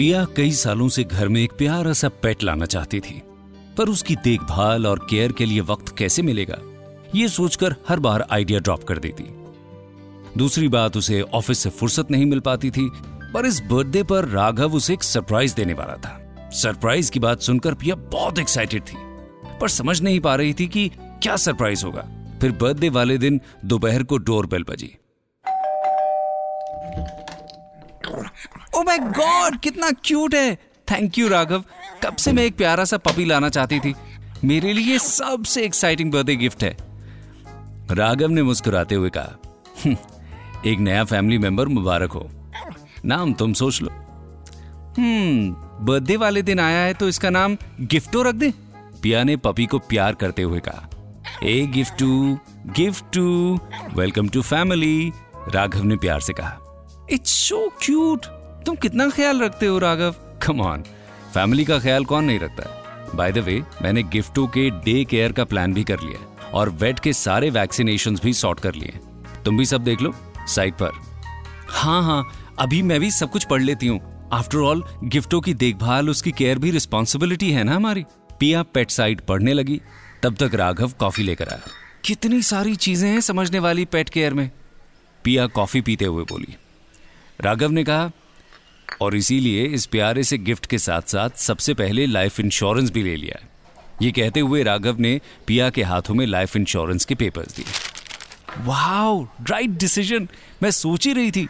पिया कई सालों से घर में एक प्यारा सा पेट लाना चाहती थी, पर उसकी देखभाल और केयर के लिए वक्त कैसे मिलेगा, ये सोचकर हर बार आइडिया ड्रॉप कर देती। दूसरी बात, उसे ऑफ़िस से फुर्सत नहीं मिल पाती थी, पर इस बर्थडे पर राघव उसे एक सरप्राइज़ देने वाला था। सरप्राइज़ की बात सुनकर पिया बहुत एक्साइटेड थी, पर समझ नहीं पा रही थी कि क्या सरप्राइज़ होगा। फिर बर्थडे वाले दिन दोपहर को डोरबेल बजी। ओ माय गॉड कितना क्यूट है। थैंक यू राघव कब से मैं एक प्यारा सा पपी लाना चाहती थी? मेरे लिए सबसे एक्साइटिंग बर्थडे गिफ्ट है। राघव ने मुस्कुराते हुए कहा "हम्म, एक नया फैमिली मेंबर मुबारक हो। नाम तुम सोच लो। हम्म बर्थडे वाले दिन आया है तो इसका नाम गिफ्टो रख दे। पिया ने पपी को प्यार करते हुए कहा ए गिफ्टू गिफ्टू वेलकम टू फैमिली राघव ने प्यार से कहा इट्स सो क्यूट तुम कितना ख्याल रखते हो, राघव? कम ऑन फैमिली का ख्याल कौन नहीं रखता? बाय द वे मैंने गिफ्टो के डे केयर का प्लान भी कर लिया और वेट के सारे वैक्सीनेशन भी सॉर्ट कर लिए तुम भी सब देख लो साइट पर। हाँ हाँ अभी मैं भी सब कुछ पढ़ लेती हूँ। आफ्टर ऑल गिफ्टों की देखभाल, उसकी केयर भी रिस्पॉन्सिबिलिटी है ना हमारी? पिया पेट साइट पढ़ने लगी, तब तक राघव कॉफ़ी लेकर आया। कितनी सारी चीज़ें हैं समझने वाली पेट केयर में। पिया कॉफ़ी पीते हुए बोली। राघव ने कहा और इसीलिए इस प्यारे से गिफ्ट के साथ साथ सबसे पहले लाइफ इंश्योरेंस भी ले लिया ये कहते हुए राघव ने पिया के हाथों में लाइफ इंश्योरेंस के पेपर्स दिए। वाओ राइट डिसीज़न मैं सोच ही रही थी।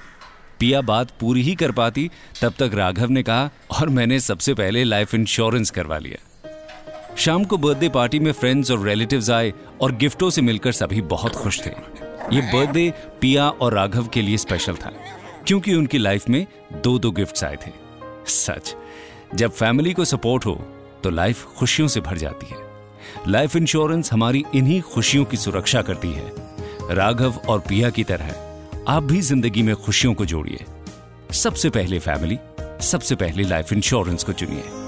पिया बात पूरी ही कर पाती, तब तक राघव ने कहा, और मैंने सबसे पहले लाइफ इंश्योरेंस करवा लिया। शाम को बर्थडे पार्टी में फ्रेंड्स और रिलेटिव्स आए और गिफ्टों से मिलकर सभी बहुत खुश थे। ये बर्थडे पिया और राघव के लिए स्पेशल था। क्योंकि उनकी लाइफ में दो दो गिफ्ट आए थे। सच, जब फैमिली को सपोर्ट हो तो लाइफ खुशियों से भर जाती है। लाइफ इंश्योरेंस हमारी इन्हीं खुशियों की सुरक्षा करती है। राघव और पिया की तरह, आप भी ज़िंदगी में खुशियों को जोड़िए। सबसे पहले फैमिली, सबसे पहले लाइफ इंश्योरेंस को चुनिए।